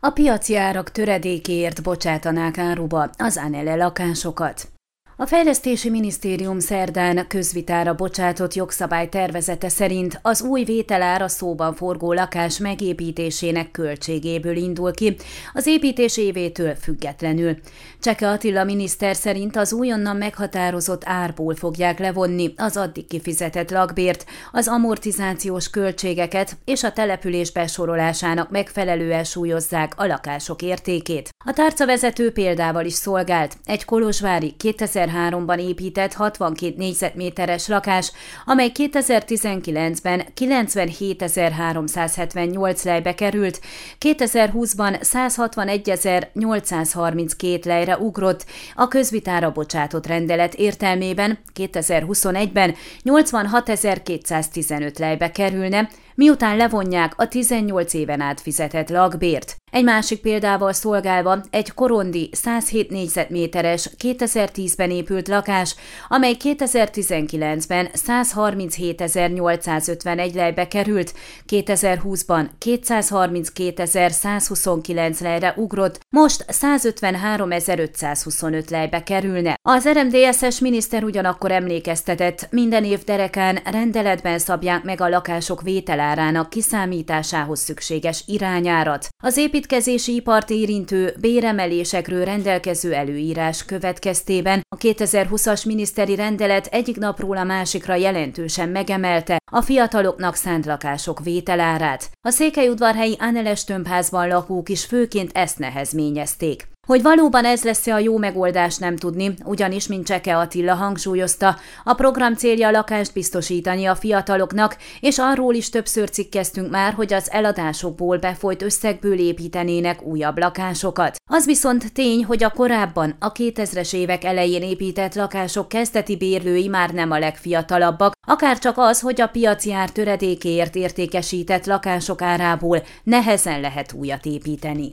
A piaci árak töredékéért bocsátanák áruba az Anele lakásokat. A Fejlesztési Minisztérium szerdán közvitára bocsátott jogszabály tervezete szerint az új vételár a szóban forgó lakás megépítésének költségéből indul ki, az építés évétől függetlenül. Cseke Attila miniszter szerint az újonnan meghatározott árból fogják levonni az addig kifizetett lakbért, az amortizációs költségeket és a település besorolásának megfelelően súlyozzák a lakások értékét. A tárcavezető példával is szolgált. Egy kolozsvári 2000 2003-ban épített 62 négyzetméteres lakás, amely 2019-ben 97.378 lejbe került, 2020-ban 161.832 lejre ugrott, a közvitára bocsátott rendelet értelmében 2021-ben 86.215 lejbe kerülne, miután levonják a 18 éven át fizetett lakbért. Egy másik példával szolgálva egy korondi 107 négyzetméteres 2010-ben épült lakás, amely 2019-ben 137.851 lejbe került, 2020-ban 232.129 lejre ugrott, most 153.525 lejbe kerülne. Az RMDSS miniszter ugyanakkor emlékeztetett, minden év derekán rendeletben szabják meg a lakások vételárának kiszámításához szükséges irányárat. Az épít építkezési ipart érintő béremelésekről rendelkező előírás következtében a 2020-as miniszteri rendelet egyik napról a másikra jelentősen megemelte a fiataloknak szánt lakások vételárát. A székelyudvarhelyi Aneles tömbházban lakók is főként ezt nehezményezték. Hogy valóban ez lesz-e a jó megoldás nem tudni, ugyanis, mint Cseke Attila hangsúlyozta, a program célja lakást biztosítani a fiataloknak, és arról is többször cikkeztünk már, hogy az eladásokból befolyt összegből építenének újabb lakásokat. Az viszont tény, hogy a korábban, a 2000-es évek elején épített lakások kezdeti bérlői már nem a legfiatalabbak, akár csak az, hogy a piaci ár töredékéért értékesített lakások árából nehezen lehet újat építeni.